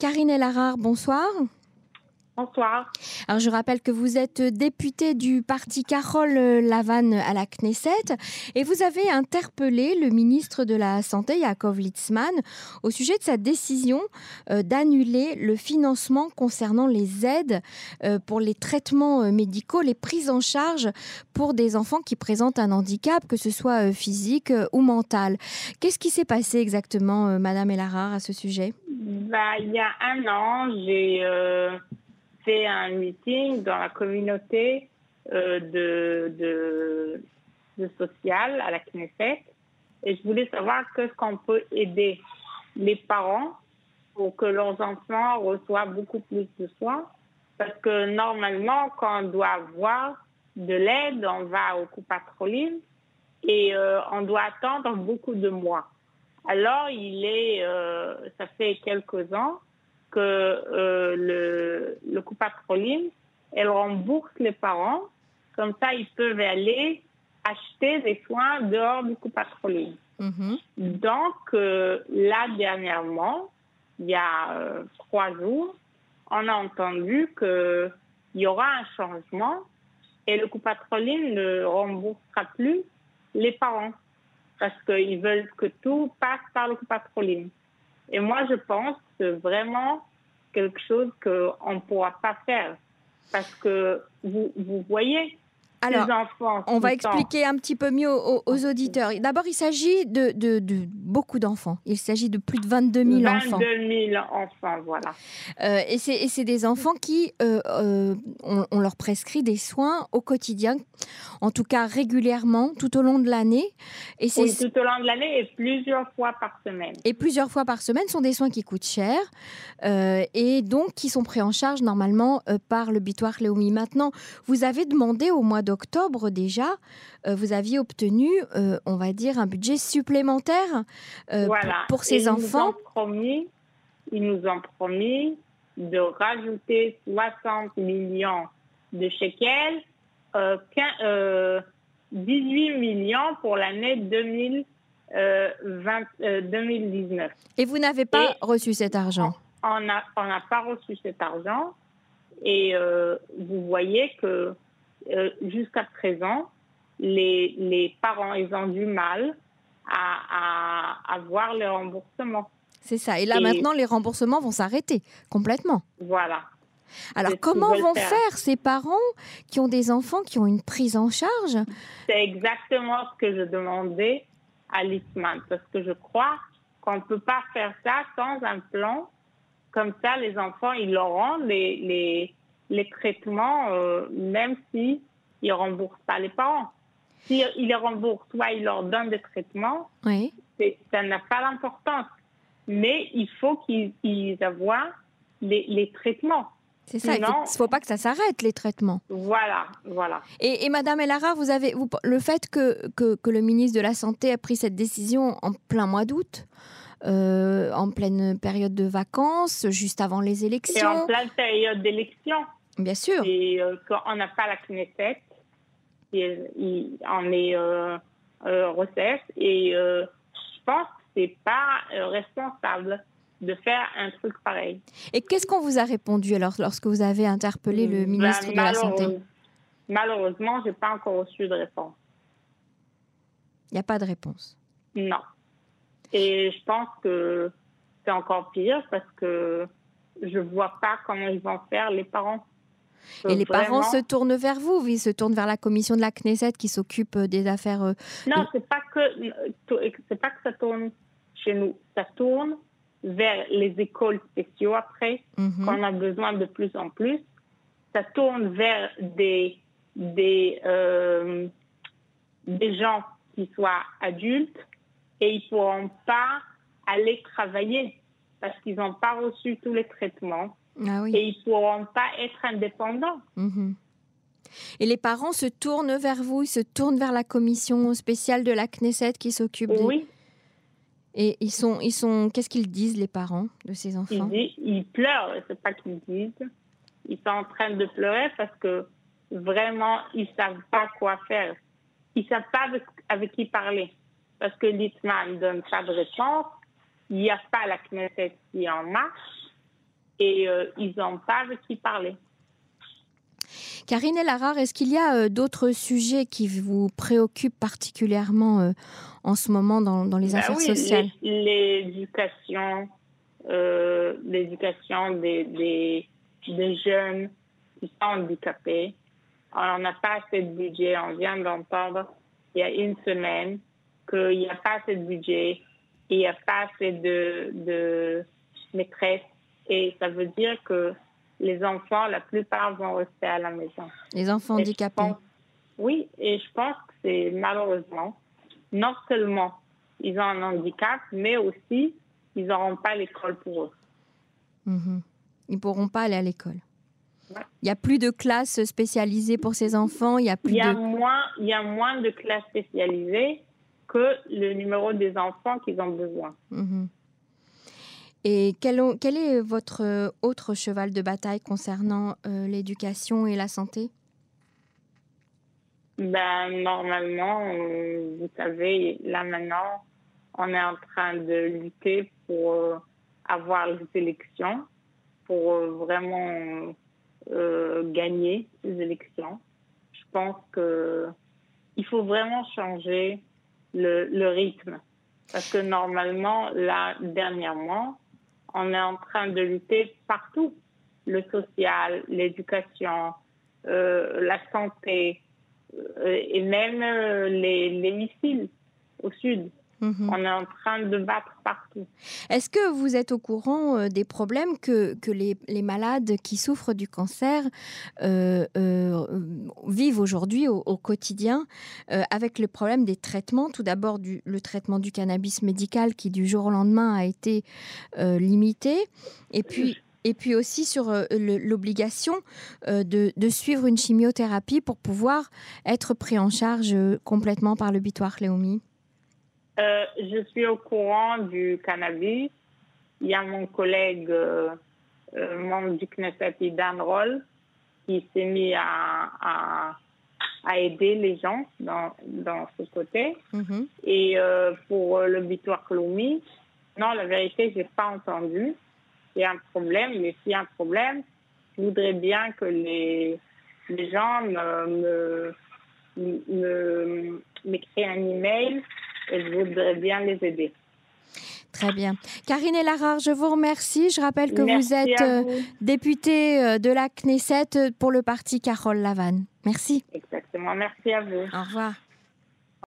Karine Elarar, bonsoir. Bonsoir. Alors je rappelle que vous êtes députée du parti Carole Lavanne à la Knesset et vous avez interpellé le ministre de la Santé, Yaakov Litzman, au sujet de sa décision euh, d'annuler le financement concernant les aides euh, pour les traitements euh, médicaux, les prises en charge pour des enfants qui présentent un handicap, que ce soit physique ou mental. Qu'est-ce qui s'est passé exactement, Madame Elarar, à ce sujet? Bah, Il y a un an, j'ai fait un meeting dans la communauté euh, de, de, social à la Knesset et je voulais savoir qu'est-ce qu'on peut aider les parents pour que leurs enfants reçoivent beaucoup plus de soins. Parce que normalement, quand on doit avoir de l'aide, on va au coup et euh, on doit attendre beaucoup de mois. Alors, il est, euh, ça fait quelques ans que euh, le, le coupatroline, elle rembourse les parents. Comme ça, ils peuvent aller acheter des soins dehors du coupatroline. Mm Donc, euh, là, dernièrement, il y a euh, trois jours, on a entendu qu'il y aura un changement et le coupatroline ne remboursera plus les parents parce qu'ils veulent que tout passe par le coupatroline. Et moi, je pense que vraiment quelque chose qu'on ne pourra pas faire. Parce que vous, vous voyez, alors, on va expliquer un petit peu mieux aux, auditeurs. D'abord, il s'agit de, de, beaucoup d'enfants. Il s'agit de plus de 22 000 enfants. 22 000 enfants, voilà. Euh, et c'est des enfants qui, euh, euh, on, leur prescrit des soins au quotidien, en tout cas régulièrement, tout au long de l'année. Et oui, tout au long de l'année et plusieurs fois par semaine. Et plusieurs fois par semaine sont des soins qui coûtent cher et donc qui sont pris en charge normalement par le Bitoire Léomi. Maintenant, vous avez demandé au mois de octobre déjà, euh, vous aviez obtenu, euh, on va dire, un budget supplémentaire euh, pour, ces enfants. promis, ils nous ont promis de rajouter 60 millions de shekels, 18 millions pour l'année 2019. Et vous n'avez pas reçu cet argent On n'a pas reçu cet argent. Et vous voyez que euh, jusqu'à présent, les, les, parents, ils ont du mal à, à avoir le remboursement. C'est ça. Et là, maintenant, les remboursements vont s'arrêter complètement. Voilà. Alors, comment vont faire. ces parents qui ont des enfants qui ont une prise en charge? C'est exactement ce que je demandais à Lisman, parce que je crois qu'on ne peut pas faire ça sans un plan. Comme ça, les enfants, ils auront les, les, les traitements, euh, même si ne remboursent pas les parents. S'ils si les remboursent, soit ils leur donnent des traitements, oui. ça n'a pas d'importance. Mais il faut qu'ils aient les, les traitements. C'est ça, il ne faut, pas que ça s'arrête, les traitements. Voilà, voilà. Et, et Madame Elara, vous avez vous, le fait que, que, que, le ministre de la Santé a pris cette décision en plein mois d'août, euh, en pleine période de vacances, juste avant les élections. Et en pleine période d'élection. Bien sûr. Et euh, quand on n'a pas la Knesset, et, on est euh, euh, recette. Et je pense que c'est pas responsable de faire un truc pareil. Et qu'est-ce qu'on vous a répondu alors lorsque vous avez interpellé le ben, ministre de la Santé? Malheureusement, je n'ai pas encore reçu de réponse. Il n'y a pas de réponse Non. Et je pense que c'est encore pire parce que je ne vois pas comment ils vont faire les parents. Et les parents se tournent vers vous, ils se tournent vers la commission de la Knesset qui s'occupe euh, des affaires. Euh, non, c'est pas que c'est pas que ça tourne chez nous, ça tourne vers les écoles spéciaux après, mhm. qu'on a besoin de plus en plus. Ça tourne vers des des euh, des gens qui soient adultes et ils pourront pas aller travailler parce qu'ils n'ont pas reçu tous les traitements ah et ils ne pourront pas être indépendants. Mhm. Et les parents se tournent vers vous, ils se tournent vers la commission spéciale de la Knesset qui s'occupe. Oui. Et ils sont, ils sont, qu'est-ce qu'ils disent les parents de ces enfants? ils, ils pleurent, c'est pas qu'ils disent. Ils sont en train de pleurer parce que vraiment ils savent pas quoi faire. Ils savent pas avec, qui parler parce que Littman donne pas de réponse. Il n'y a pas la Knesset qui en marche. Et ils n'ont pas avec qui parler. Karine Larare, est-ce qu'il y a d'autres sujets qui vous préoccupent particulièrement en ce moment dans, les ben affaires sociales L'éducation, l'éducation des, des, des, jeunes qui sont handicapés. On n'a pas assez de budget. On vient d'entendre il y a une semaine qu'il n'y a pas assez de budget et il n'y a pas assez de, de maîtresses. Et ça veut dire que les enfants, la plupart vont rester à la maison. Les enfants handicapés. oui, et je pense que c'est malheureusement, non seulement ils ont un handicap, mais aussi ils n'auront pas l'école pour eux. Mhm. Ils ne pourront pas aller à l'école. Il n'y a plus de classes spécialisées pour ces enfants. Il y a plus il y a moins, il y a moins de classes spécialisées que le numéro des enfants qu'ils ont besoin. Mhm. Et quel, est votre autre cheval de bataille concernant euh, l'éducation et la santé? Ben, Normalement, euh, vous savez, là maintenant, on est en train de lutter pour euh, avoir les élections, pour vraiment gagner les élections. Je pense que il faut vraiment changer le, le rythme. Parce que normalement, là, dernièrement, on est en train de lutter partout. Le social, l'éducation, euh, la santé euh, et même euh, les, les, missiles au sud. Mhm. On est en train de battre partout. Est-ce que vous êtes au courant des problèmes que, que les, les, malades qui souffrent du cancer vivent aujourd'hui au, au, quotidien avec le problème des traitements? Tout d'abord, le traitement du cannabis médical qui du jour au lendemain a été limité. Et puis, et puis aussi sur l'obligation de, de, suivre une chimiothérapie pour pouvoir être pris en charge complètement par le bitoire Léomi. Euh, je suis au courant du cannabis. Il y a mon collègue, euh, euh, membre du Knesset, Dan Roll, qui s'est mis à, à, à, aider les gens dans, dans ce côté. Mm-hmm. Et pour le bitoire Cloumi, non, la vérité, je n'ai pas entendu. Il y a un problème, mais s'il y a un problème, je voudrais bien que les, les gens me, me, m'écrivent un email et je voudrais bien les aider. Très bien. Karine Larare, je vous remercie. Je rappelle que vous êtes euh, députée euh, de la Knesset pour le parti Carole Lavanne. Merci. Exactement. Merci à vous. Au revoir.